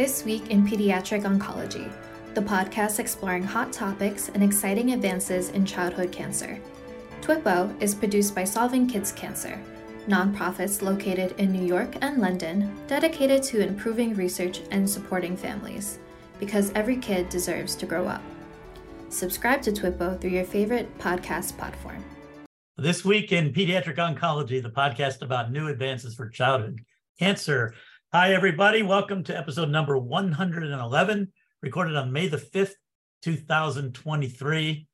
This Week in Pediatric Oncology, the podcast exploring hot topics and exciting advances in childhood cancer. TWIPO is produced by Solving Kids Cancer, nonprofits located in New York and London dedicated to improving research and supporting families, because every kid deserves to grow up. Subscribe to TWIPO through your favorite podcast platform. This week in Pediatric Oncology, the podcast about new advances for childhood cancer. Hi, everybody. Welcome to episode number 111, recorded on May the 5th, 2023.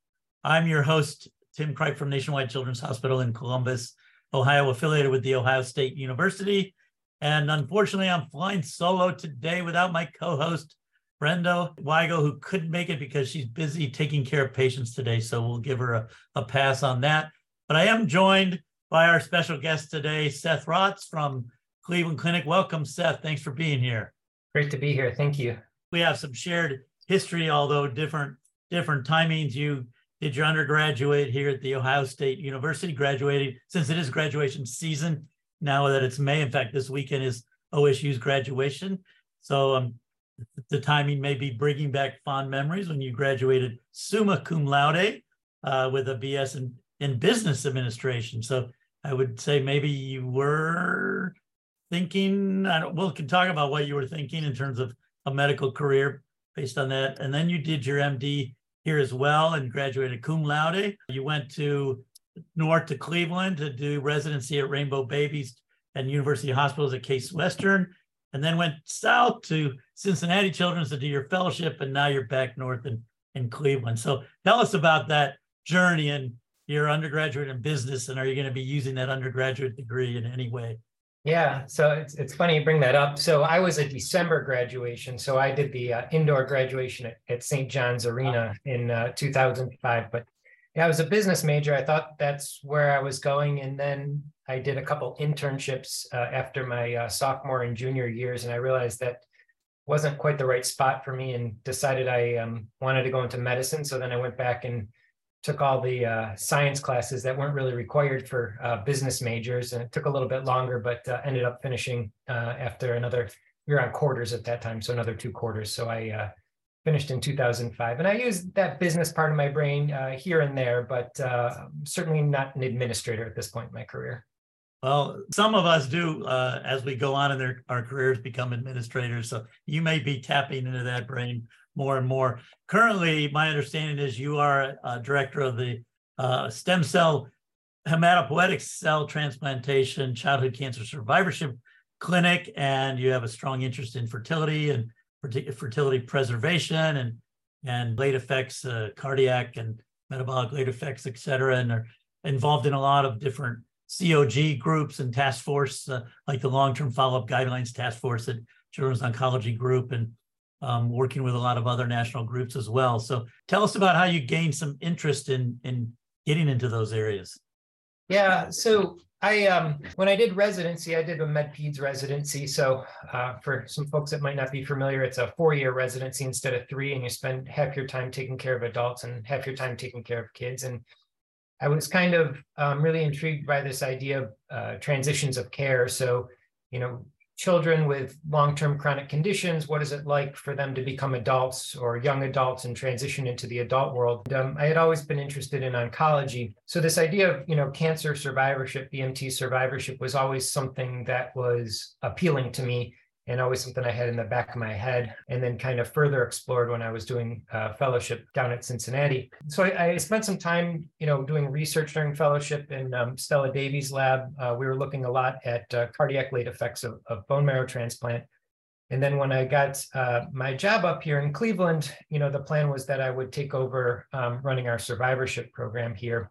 I'm your host, Tim Cripe from Nationwide Children's Hospital in Columbus, Ohio, affiliated with The Ohio State University. And unfortunately, I'm flying solo today without my co host, Brenda Weigel, who couldn't make it because she's busy taking care of patients today. So we'll give her a, a pass on that. But I am joined by our special guest today, Seth Rotz from Cleveland Clinic. Welcome, Seth. Thanks for being here. Great to be here. Thank you. We have some shared history, although different different timings. You did your undergraduate here at the Ohio State University, graduating since it is graduation season now that it's May. In fact, this weekend is OSU's graduation. So um, the timing may be bringing back fond memories when you graduated summa cum laude uh, with a BS in, in business administration. So I would say maybe you were thinking? I don't, we can talk about what you were thinking in terms of a medical career based on that. And then you did your MD here as well and graduated cum laude. You went to north to Cleveland to do residency at Rainbow Babies and University Hospitals at Case Western, and then went south to Cincinnati Children's to do your fellowship, and now you're back north in, in Cleveland. So tell us about that journey and your undergraduate in business, and are you going to be using that undergraduate degree in any way? Yeah, so it's it's funny you bring that up. So I was a December graduation, so I did the uh, indoor graduation at, at St. John's Arena in uh, 2005. But yeah, I was a business major. I thought that's where I was going, and then I did a couple internships uh, after my uh, sophomore and junior years, and I realized that wasn't quite the right spot for me, and decided I um, wanted to go into medicine. So then I went back and took all the uh, science classes that weren't really required for uh, business majors, and it took a little bit longer, but uh, ended up finishing uh, after another. We were on quarters at that time, so another two quarters. So I uh, finished in 2005, and I used that business part of my brain uh, here and there, but certainly not an administrator at this point in my career. Well, some of us do, as we go on in their, our careers, become administrators. So you may be tapping into that brain more and more. Currently, my understanding is you are a director of the uh, stem cell hematopoietic cell transplantation childhood cancer survivorship clinic, and you have a strong interest in fertility and fertility preservation and and late effects, uh, cardiac and metabolic late effects, et cetera, and are involved in a lot of different COG groups and task force, uh, like the long-term follow-up guidelines task force at Children's Oncology Group, and um, working with a lot of other national groups as well. So tell us about how you gained some interest in in getting into those areas. Yeah, so I um, when I did residency, I did a med peds residency. So uh, for some folks that might not be familiar, it's a four year residency instead of three, and you spend half your time taking care of adults and half your time taking care of kids. And I was kind of um, really intrigued by this idea of uh, transitions of care. So you know, children with long-term chronic conditions what is it like for them to become adults or young adults and transition into the adult world? Um, i had always been interested in oncology. So this idea of you know cancer survivorship bmt survivorship was always something that was appealing to me and always something I had in the back of my head, and then kind of further explored when I was doing uh, fellowship down at Cincinnati. So I, I, spent some time, you know, doing research during fellowship in um, Stella Davies' lab. Uh, we were looking a lot at uh, cardiac late effects of, of, bone marrow transplant. And then when I got uh, my job up here in Cleveland, you know, the plan was that I would take over um, running our survivorship program here.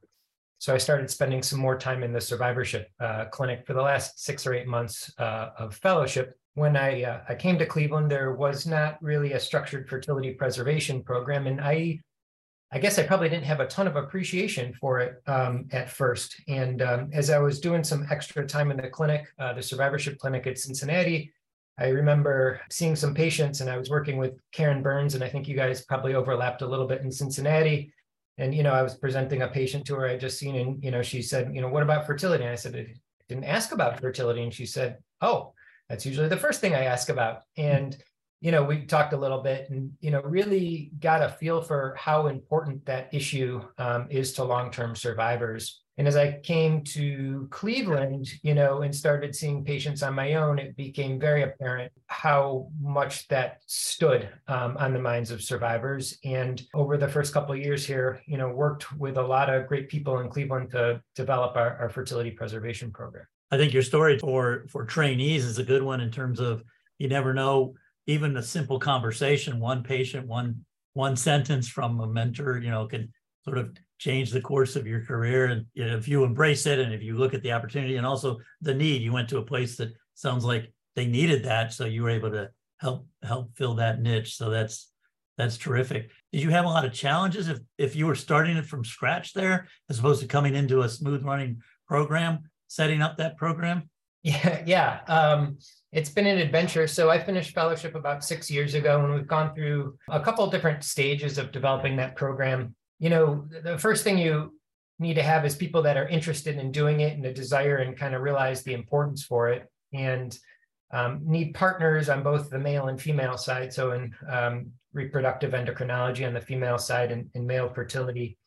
So I started spending some more time in the survivorship uh, clinic for the last six or eight months of fellowship when I uh, I came to Cleveland, there was not really a structured fertility preservation program, and I I guess I probably didn't have a ton of appreciation for it um, at first. And um, as I was doing some extra time in the clinic, uh, the survivorship clinic at Cincinnati, I remember seeing some patients, and I was working with Karen Burns, and I think you guys probably overlapped a little bit in Cincinnati. And you know, I was presenting a patient to her I just seen, and you know, she said, you know, what about fertility? And I said, I didn't ask about fertility, and she said, oh that's usually the first thing I ask about. And you know, we talked a little bit and, you know, really got a feel for how important that issue um, is to long term survivors. And as I came to Cleveland, you know, and started seeing patients on my own, it became very apparent how much that stood um, on the minds of survivors. And over the first couple of years here, you know, worked with a lot of great people in Cleveland to develop our, our fertility preservation program. I think your story for for trainees is a good one in terms of you never know even a simple conversation, one patient, one one sentence from a mentor, you know, can sort of change the course of your career. And you know, if you embrace it and if you look at the opportunity and also the need, you went to a place that sounds like they needed that. So you were able to help help fill that niche. So that's that's terrific. Did you have a lot of challenges if if you were starting it from scratch there, as opposed to coming into a smooth running program, setting up that program? Yeah, yeah. Um, it's been an adventure. So I finished fellowship about six years ago, and we've gone through a couple different stages of developing that program. You know, the first thing you need to have is people that are interested in doing it and a desire and kind of realize the importance for it, and um, need partners on both the male and female side. So in um, reproductive endocrinology on the female side and, and male fertility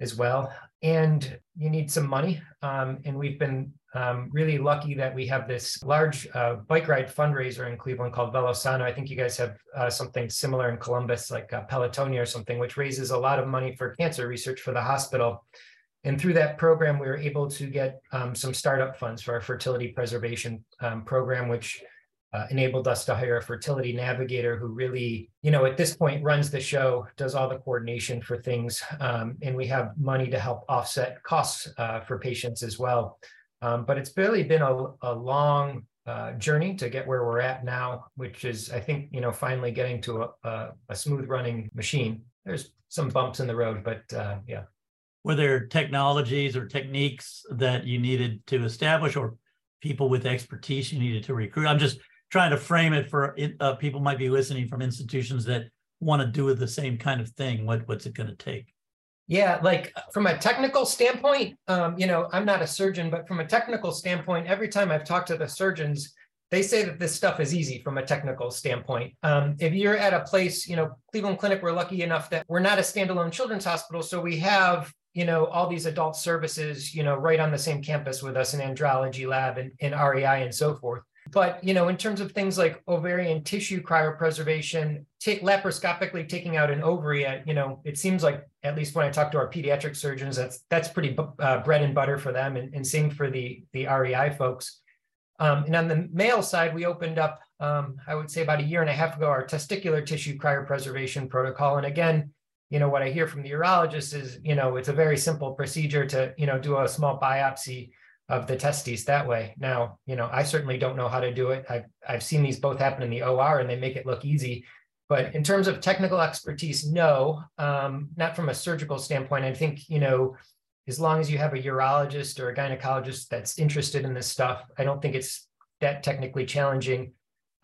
as well. And you need some money. Um, and we've been um, really lucky that we have this large uh, bike ride fundraiser in Cleveland called Velosano. I think you guys have uh, something similar in Columbus, like uh, Pelotonia or something, which raises a lot of money for cancer research for the hospital. And through that program, we were able to get um, some startup funds for our fertility preservation um, program, which uh, enabled us to hire a fertility navigator who really, you know, at this point runs the show, does all the coordination for things, um, and we have money to help offset costs uh, for patients as well. Um, but it's really been a, a long uh, journey to get where we're at now, which is, I think, you know, finally getting to a, a, a smooth running machine. There's some bumps in the road, but uh, yeah. Were there technologies or techniques that you needed to establish, or people with expertise you needed to recruit? I'm just trying to frame it for uh, people might be listening from institutions that want to do the same kind of thing. What what's it going to take? Yeah, like from a technical standpoint, um, you know, I'm not a surgeon, but from a technical standpoint, every time I've talked to the surgeons, they say that this stuff is easy from a technical standpoint. Um, if you're at a place, you know, Cleveland Clinic, we're lucky enough that we're not a standalone children's hospital, so we have you know all these adult services you know right on the same campus with us an andrology lab and, and rei and so forth but you know, in terms of things like ovarian tissue cryopreservation, take laparoscopically taking out an ovary, uh, you know, it seems like at least when I talk to our pediatric surgeons, that's that's pretty uh, bread and butter for them, and, and same for the the REI folks. Um, and on the male side, we opened up, um, I would say about a year and a half ago, our testicular tissue cryopreservation protocol. And again, you know, what I hear from the urologist is, you know, it's a very simple procedure to, you know, do a small biopsy of the testes that way. Now, you know, I certainly don't know how to do it. I've, I've seen these both happen in the OR and they make it look easy. But in terms of technical expertise, no, um, not from a surgical standpoint. I think, you know, as long as you have a urologist or a gynecologist that's interested in this stuff, I don't think it's that technically challenging.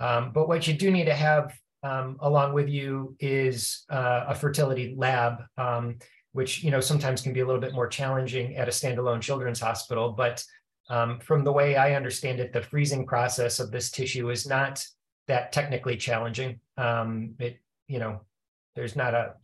Um, but what you do need to have um, along with you is uh, a fertility lab. Um, which you know sometimes can be a little bit more challenging at a standalone children's hospital. But um, from the way I understand it, the freezing process of this tissue is not that technically challenging. Um, it you know there's not a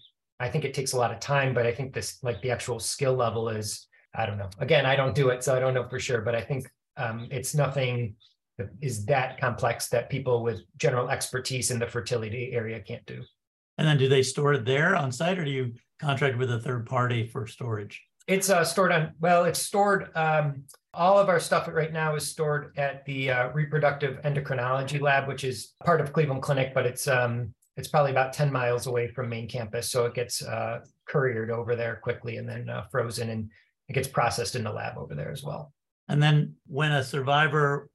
I think it takes a lot of time, but I think this like the actual skill level is I don't know. Again, I don't do it, so I don't know for sure. But I think um, it's nothing that is that complex that people with general expertise in the fertility area can't do. And then do they store it there on site or do you contract with a third party for storage? It's uh, stored on, well, it's stored, um, all of our stuff right now is stored at the uh, reproductive endocrinology lab, which is part of Cleveland Clinic, but it's um, it's probably about 10 miles away from main campus. So it gets uh, couriered over there quickly and then uh, frozen and it gets processed in the lab over there as well. And then when a survivor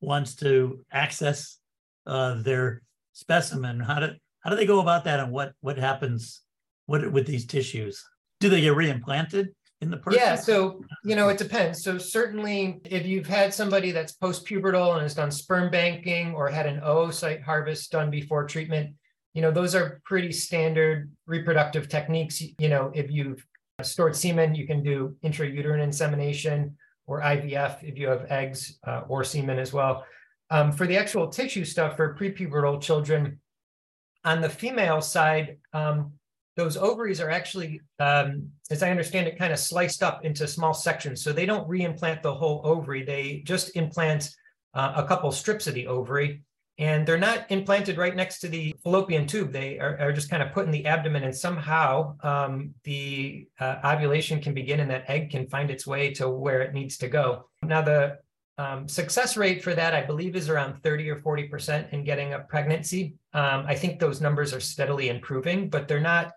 wants to access uh, their specimen, how do how do they go about that, and what what happens what with these tissues? Do they get reimplanted in the person? Yeah, so you know it depends. So certainly, if you've had somebody that's post-pubertal and has done sperm banking or had an oocyte harvest done before treatment, you know those are pretty standard reproductive techniques. You know, if you've stored semen, you can do intrauterine insemination or IVF if you have eggs uh, or semen as well. Um, for the actual tissue stuff for prepubertal children, On the female side, um, those ovaries are actually, um, as I understand it, kind of sliced up into small sections. So they don't reimplant the whole ovary. They just implant uh, a couple strips of the ovary. And they're not implanted right next to the fallopian tube. They are, are just kind of put in the abdomen, and somehow um, the uh, ovulation can begin and that egg can find its way to where it needs to go. Now, the um, success rate for that, I believe, is around 30 or 40% in getting a pregnancy. Um, I think those numbers are steadily improving, but they're not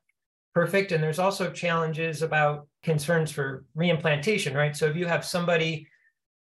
perfect. And there's also challenges about concerns for reimplantation, right? So if you have somebody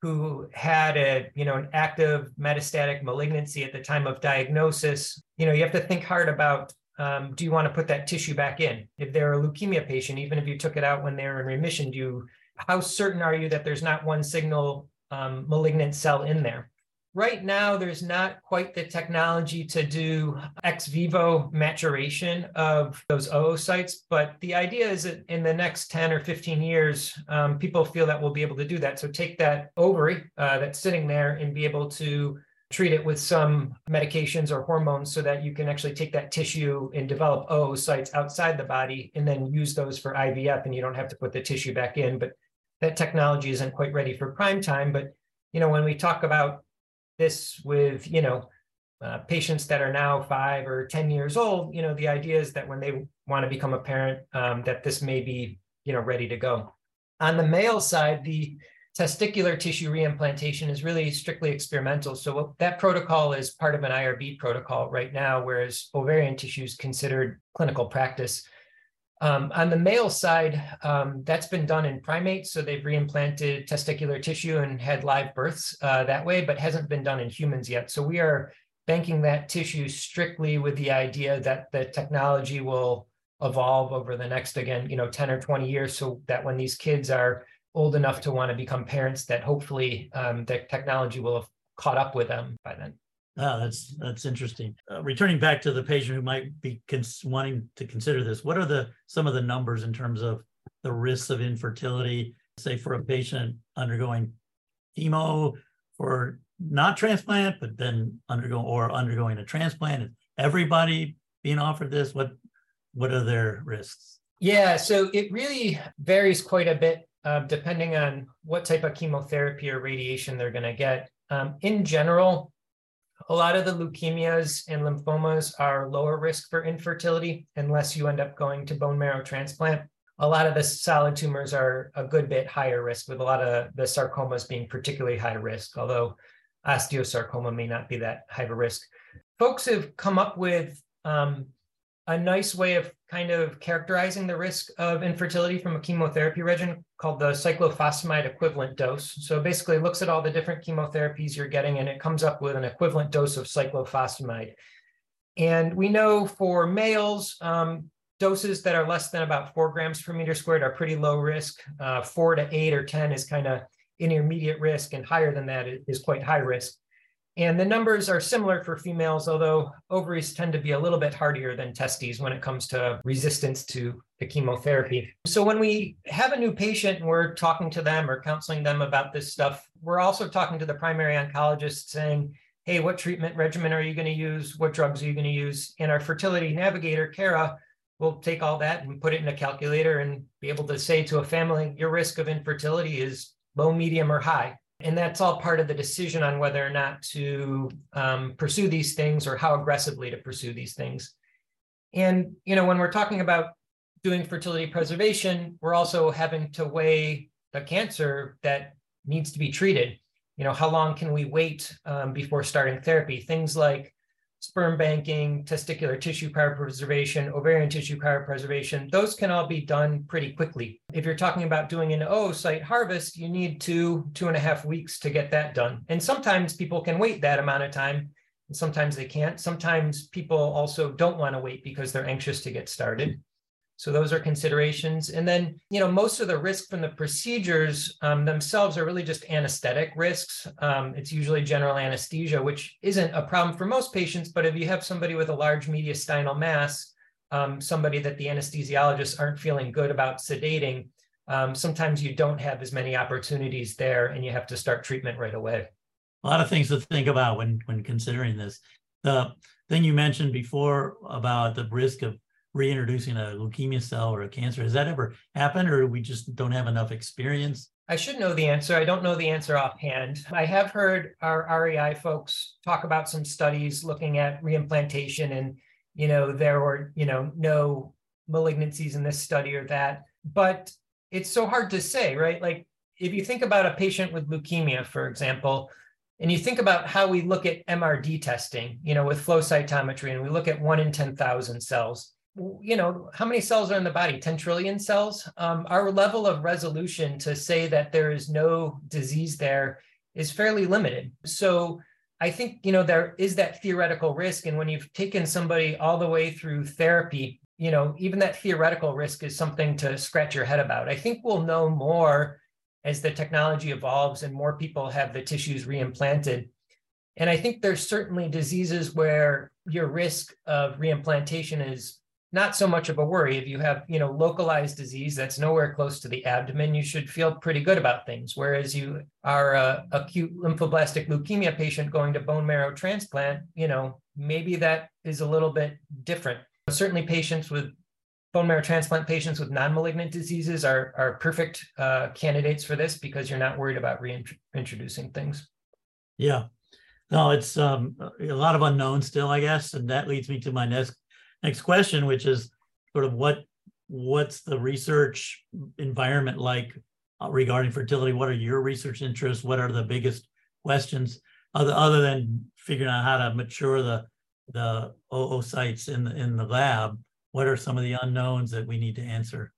who had a you know an active metastatic malignancy at the time of diagnosis you know you have to think hard about um, do you want to put that tissue back in if they're a leukemia patient even if you took it out when they're in remission do you how certain are you that there's not one signal um, malignant cell in there Right now, there's not quite the technology to do ex vivo maturation of those oocytes, but the idea is that in the next 10 or 15 years, um, people feel that we'll be able to do that. So take that ovary uh, that's sitting there and be able to treat it with some medications or hormones so that you can actually take that tissue and develop oocytes outside the body and then use those for IVF and you don't have to put the tissue back in. But that technology isn't quite ready for prime time. But you know, when we talk about this with, you know, uh, patients that are now five or 10 years old, you know, the idea is that when they want to become a parent, um, that this may be, you know, ready to go. On the male side, the testicular tissue reimplantation is really strictly experimental. So that protocol is part of an IRB protocol right now, whereas ovarian tissue is considered clinical practice. Um, on the male side, um, that's been done in primates. So they've reimplanted testicular tissue and had live births uh, that way, but hasn't been done in humans yet. So we are banking that tissue strictly with the idea that the technology will evolve over the next, again, you know, 10 or 20 years so that when these kids are old enough to want to become parents, that hopefully um, the technology will have caught up with them by then. Oh, that's that's interesting. Uh, returning back to the patient who might be cons- wanting to consider this, what are the some of the numbers in terms of the risks of infertility? Say for a patient undergoing chemo for not transplant, but then undergoing or undergoing a transplant. Is everybody being offered this? What what are their risks? Yeah, so it really varies quite a bit uh, depending on what type of chemotherapy or radiation they're going to get. Um, in general, a lot of the leukemias and lymphomas are lower risk for infertility unless you end up going to bone marrow transplant. A lot of the solid tumors are a good bit higher risk, with a lot of the sarcomas being particularly high risk, although osteosarcoma may not be that high of a risk. Folks have come up with um, a nice way of kind of characterizing the risk of infertility from a chemotherapy regimen called the cyclophosphamide equivalent dose. So basically looks at all the different chemotherapies you're getting and it comes up with an equivalent dose of cyclophosphamide. And we know for males, um, doses that are less than about four grams per meter squared are pretty low risk. Uh, four to eight or 10 is kind of intermediate risk and higher than that is quite high risk. And the numbers are similar for females, although ovaries tend to be a little bit hardier than testes when it comes to resistance to the chemotherapy. So when we have a new patient and we're talking to them or counseling them about this stuff, we're also talking to the primary oncologist saying, hey, what treatment regimen are you going to use? What drugs are you going to use? And our fertility navigator, Kara, will take all that and put it in a calculator and be able to say to a family, your risk of infertility is low, medium, or high. And that's all part of the decision on whether or not to um, pursue these things or how aggressively to pursue these things. And, you know, when we're talking about doing fertility preservation, we're also having to weigh the cancer that needs to be treated. You know, how long can we wait um, before starting therapy? Things like sperm banking, testicular tissue cryopreservation, ovarian tissue cryopreservation, those can all be done pretty quickly. If you're talking about doing an oocyte harvest, you need two, two and a half weeks to get that done. And sometimes people can wait that amount of time, and sometimes they can't. Sometimes people also don't want to wait because they're anxious to get started. So those are considerations. And then, you know, most of the risk from the procedures um, themselves are really just anesthetic risks. Um, it's usually general anesthesia, which isn't a problem for most patients. But if you have somebody with a large mediastinal mass, um, somebody that the anesthesiologists aren't feeling good about sedating, um, sometimes you don't have as many opportunities there and you have to start treatment right away. A lot of things to think about when when considering this. The thing you mentioned before about the risk of reintroducing a leukemia cell or a cancer, has that ever happened or we just don't have enough experience? I should know the answer. I don't know the answer offhand. I have heard our REI folks talk about some studies looking at reimplantation and, you know, there were, you know, no malignancies in this study or that. But it's so hard to say, right? Like if you think about a patient with leukemia, for example, and you think about how we look at MRD testing, you know, with flow cytometry, and we look at one in 10,000 cells, you know, how many cells are in the body? 10 trillion cells. Um, our level of resolution to say that there is no disease there is fairly limited. So I think, you know, there is that theoretical risk. And when you've taken somebody all the way through therapy, you know, even that theoretical risk is something to scratch your head about. I think we'll know more as the technology evolves and more people have the tissues reimplanted. And I think there's certainly diseases where your risk of reimplantation is not so much of a worry. If you have, you know, localized disease that's nowhere close to the abdomen, you should feel pretty good about things. Whereas you are a acute lymphoblastic leukemia patient going to bone marrow transplant, you know, maybe that is a little bit different. Certainly patients with bone marrow transplant patients with non-malignant diseases are, are perfect uh, candidates for this because you're not worried about reintroducing things. Yeah. No, it's um, a lot of unknowns still, I guess. And that leads me to my next next question, which is sort of what what's the research environment like uh, regarding fertility? What are your research interests? What are the biggest questions other other than figuring out how to mature the the oocytes in the in the lab? What are some of the unknowns that we need to answer?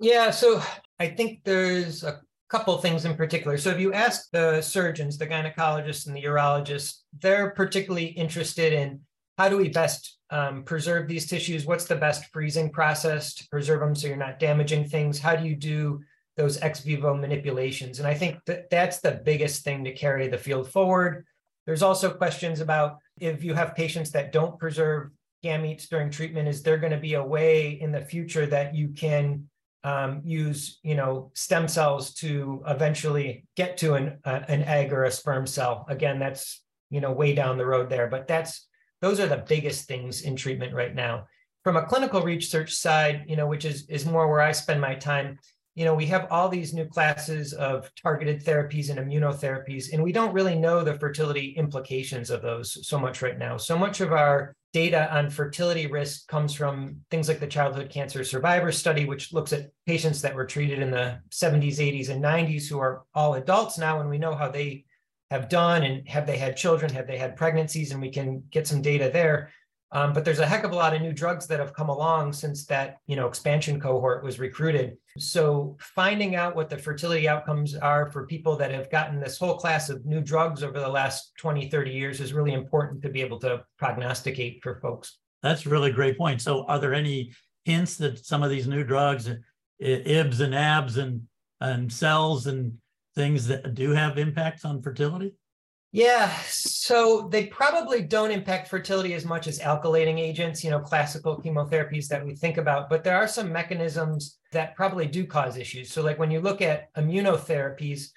Yeah, so I think there's a couple things in particular. So if you ask the surgeons, the gynecologists and the urologists, they're particularly interested in how do we best um, preserve these tissues? What's the best freezing process to preserve them so you're not damaging things? How do you do those ex vivo manipulations? And I think that that's the biggest thing to carry the field forward. There's also questions about if you have patients that don't preserve gametes during treatment, is there going to be a way in the future that you can um, use, you know, stem cells to eventually get to an, uh, an egg or a sperm cell? Again, that's, you know, way down the road there, but that's those are the biggest things in treatment right now. From a clinical research side, you know, which is is more where I spend my time, you know, we have all these new classes of targeted therapies and immunotherapies, and we don't really know the fertility implications of those so much right now. So much of our data on fertility risk comes from things like the Childhood Cancer Survivor Study, which looks at patients that were treated in the 70s, 80s, and 90s who are all adults now, and we know how they have done and have they had children, have they had pregnancies, and we can get some data there. Um, but there's a heck of a lot of new drugs that have come along since that you know expansion cohort was recruited. So finding out what the fertility outcomes are for people that have gotten this whole class of new drugs over the last 20, 30 years is really important to be able to prognosticate for folks. That's a really great point. So are there any hints that some of these new drugs, IBS and ABS and and cells and things that do have impacts on fertility? Yeah, so they probably don't impact fertility as much as alkylating agents, you know, classical chemotherapies that we think about, but there are some mechanisms that probably do cause issues. So, like when you look at immunotherapies,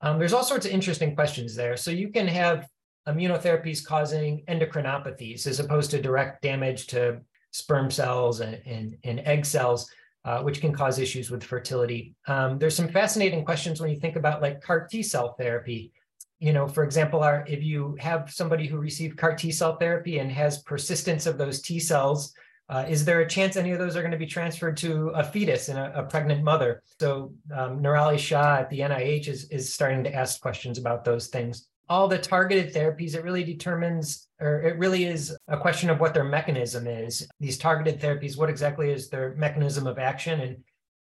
um, there's all sorts of interesting questions there. So, you can have immunotherapies causing endocrinopathies as opposed to direct damage to sperm cells and, and, and egg cells uh, which can cause issues with fertility. Um, there's some fascinating questions when you think about like CAR T cell therapy. You know, for example, if you have somebody who received CAR T cell therapy and has persistence of those T cells, uh, is there a chance any of those are going to be transferred to a fetus and a, a pregnant mother? So um, Nirali Shah at the NIH is, is starting to ask questions about those things all the targeted therapies, it really determines, or it really is a question of what their mechanism is. These targeted therapies, what exactly is their mechanism of action, and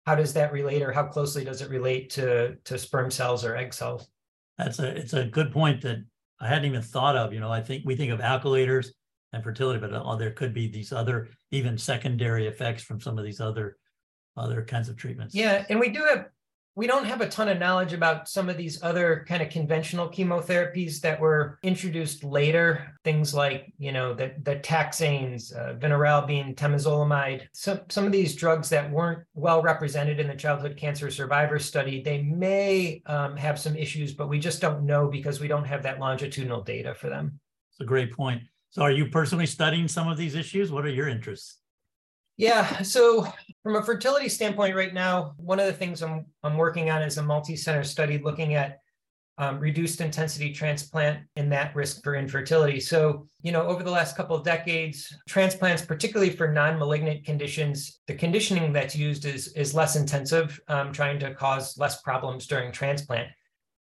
how does that relate, or how closely does it relate to to sperm cells or egg cells? That's a it's a good point that I hadn't even thought of. You know, I think we think of alkylators and fertility, but oh, there could be these other even secondary effects from some of these other other kinds of treatments. Yeah, and we do have we don't have a ton of knowledge about some of these other kind of conventional chemotherapies that were introduced later things like you know the, the taxanes uh, vinorelbine temozolomide some, some of these drugs that weren't well represented in the childhood cancer survivor study they may um, have some issues but we just don't know because we don't have that longitudinal data for them it's a great point So, are you personally studying some of these issues? What are your interests? Yeah, so from a fertility standpoint, right now, one of the things I'm I'm working on is a multi-center study looking at um, reduced intensity transplant and that risk for infertility. So, you know, over the last couple of decades, transplants, particularly for non-malignant conditions, the conditioning that's used is, is less intensive, um, trying to cause less problems during transplant.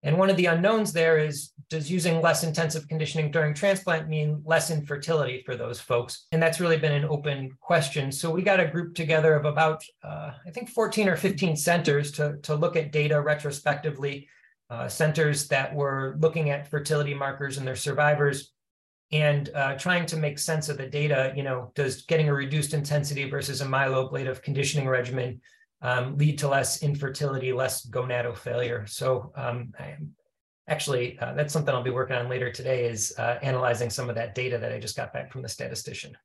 And one of the unknowns there is does using less intensive conditioning during transplant mean less infertility for those folks? And that's really been an open question. So we got a group together of about, uh, I think, 14 or 15 centers to, to look at data retrospectively uh, centers that were looking at fertility markers and their survivors and uh, trying to make sense of the data. You know, does getting a reduced intensity versus a myeloablative conditioning regimen um, lead to less infertility, less gonadal failure? So, um, actually, uh, that's something I'll be working on later today is uh, analyzing some of that data that I just got back from the statistician.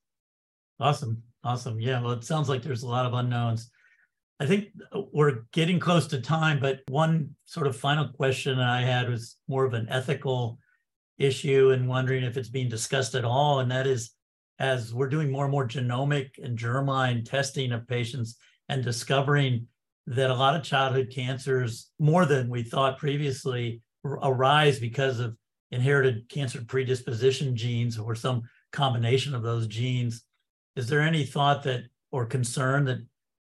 Awesome. Awesome. Yeah. Well, it sounds like there's a lot of unknowns. I think we're getting close to time, but one sort of final question I had was more of an ethical issue and wondering if it's being discussed at all. And that is, as we're doing more and more genomic and germline testing of patients and discovering that a lot of childhood cancers, more than we thought previously, arise because of inherited cancer predisposition genes or some combination of those genes. Is there any thought that or concern that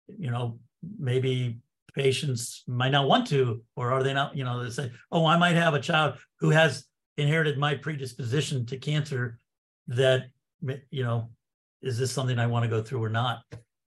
you know maybe patients might not want to, or are they not, you know, they say, oh, I might have a child who has inherited my predisposition to cancer that, you know, is this something I want to go through or not?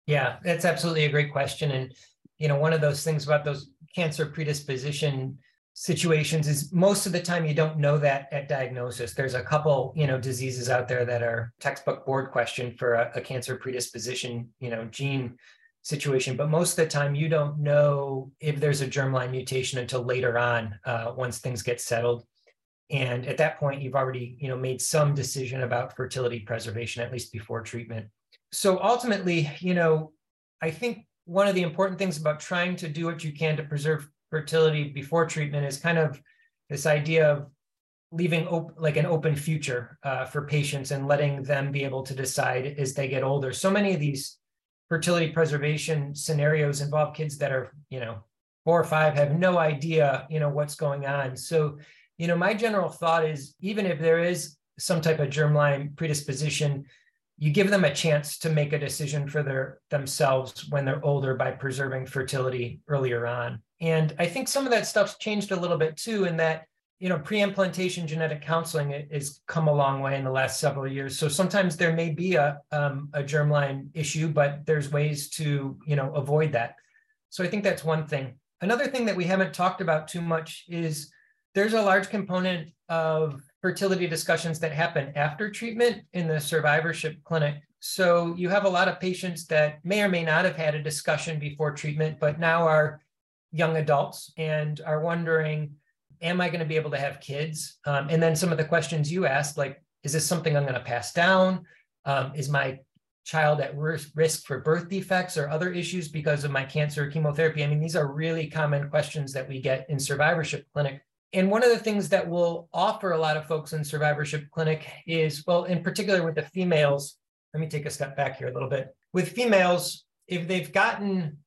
Yeah, that's absolutely a great question. And, you know, one of those things about those cancer predisposition situations is most of the time you don't know that at diagnosis. There's a couple, you know, diseases out there that are textbook board question for a, a cancer predisposition, you know, gene situation, but most of the time you don't know if there's a germline mutation until later on, uh, once things get settled. And at that point, you've already, you know, made some decision about fertility preservation, at least before treatment. So ultimately, you know, I think one of the important things about trying to do what you can to preserve fertility before treatment is kind of this idea of leaving op- like an open future uh, for patients and letting them be able to decide as they get older. So many of these fertility preservation scenarios involve kids that are, you know, four or five, have no idea, you know, what's going on. So, you know, my general thought is even if there is some type of germline predisposition, you give them a chance to make a decision for their themselves when they're older by preserving fertility earlier on. And I think some of that stuff's changed a little bit too, in that you know, pre-implantation genetic counseling has come a long way in the last several years. So sometimes there may be a um, a germline issue, but there's ways to you know avoid that. So I think that's one thing. Another thing that we haven't talked about too much is there's a large component of fertility discussions that happen after treatment in the survivorship clinic. So you have a lot of patients that may or may not have had a discussion before treatment, but now are young adults and are wondering am I going to be able to have kids? Um, and then some of the questions you asked, like, is this something I'm going to pass down? Um, is my child at risk for birth defects or other issues because of my cancer or chemotherapy? I mean, these are really common questions that we get in survivorship clinic. And one of the things that we'll offer a lot of folks in survivorship clinic is, well, in particular with the females, let me take a step back here a little bit. With females, if they've gotten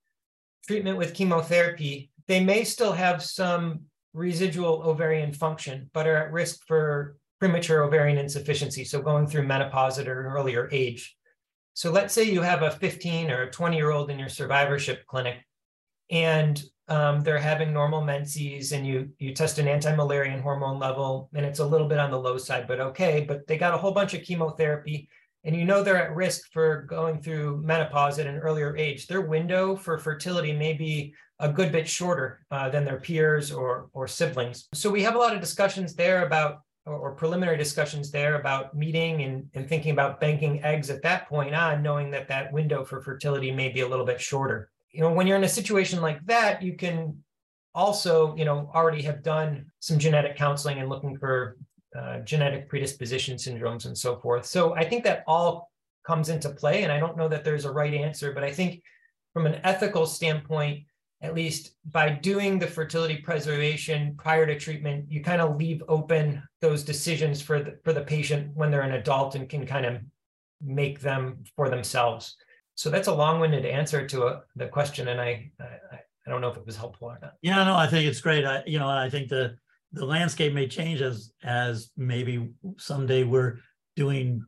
treatment with chemotherapy, they may still have some residual ovarian function, but are at risk for premature ovarian insufficiency. So going through menopause at an earlier age. So let's say you have a 15 or a 20 year old in your survivorship clinic and um, they're having normal menses and you you test an anti-Müllerian hormone level and it's a little bit on the low side, but okay, but they got a whole bunch of chemotherapy and you know they're at risk for going through menopause at an earlier age. Their window for fertility may be a good bit shorter uh, than their peers or, or siblings. So we have a lot of discussions there about, or, or preliminary discussions there about meeting and, and thinking about banking eggs at that point on, knowing that that window for fertility may be a little bit shorter. You know, when you're in a situation like that, you can also, you know, already have done some genetic counseling and looking for uh, genetic predisposition syndromes and so forth. So I think that all comes into play. And I don't know that there's a right answer, but I think from an ethical standpoint, at least by doing the fertility preservation prior to treatment, you kind of leave open those decisions for the, for the patient when they're an adult and can kind of make them for themselves. So that's a long-winded answer to a, the question, and I, I I don't know if it was helpful or not. Yeah, no, I think it's great. I you know I think the the landscape may change as as maybe someday we're doing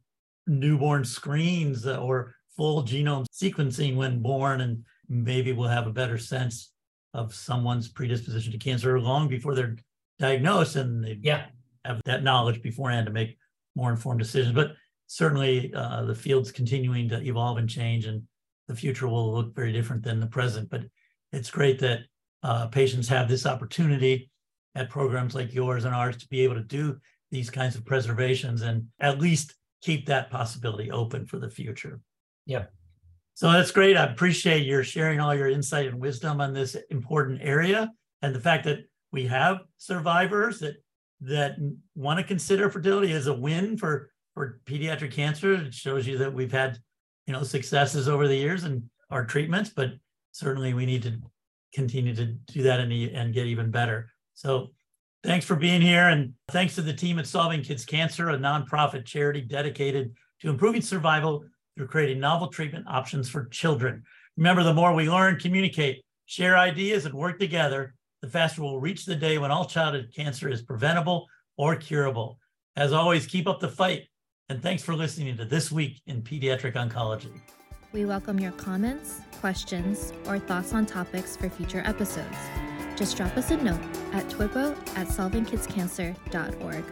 newborn screens or full genome sequencing when born and maybe we'll have a better sense of someone's predisposition to cancer long before they're diagnosed and they yeah have that knowledge beforehand to make more informed decisions but certainly uh, the field's continuing to evolve and change and the future will look very different than the present but it's great that uh, patients have this opportunity at programs like yours and ours to be able to do these kinds of preservations and at least keep that possibility open for the future. Yeah. So that's great. I appreciate your sharing all your insight and wisdom on this important area and the fact that we have survivors that that want to consider fertility as a win for for pediatric cancer. It shows you that we've had, you know, successes over the years and our treatments, but certainly we need to continue to do that and, and get even better. So thanks for being here. And thanks to the team at Solving Kids Cancer, a nonprofit charity dedicated to improving survival through creating novel treatment options for children. Remember, the more we learn, communicate, share ideas, and work together, the faster we'll reach the day when all childhood cancer is preventable or curable. As always, keep up the fight. And thanks for listening to This Week in Pediatric Oncology. We welcome your comments, questions, or thoughts on topics for future episodes. Just drop us a note at TWIPO at solvingkidscancer.org.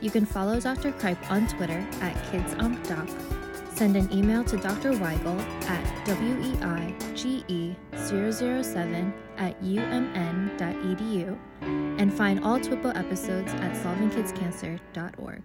You can follow Dr. Cripe on Twitter at KidsOncDoc Send an email to Dr. Weigel at weige007 at umn.edu and find all TWIPO episodes at solvingkidscancer.org.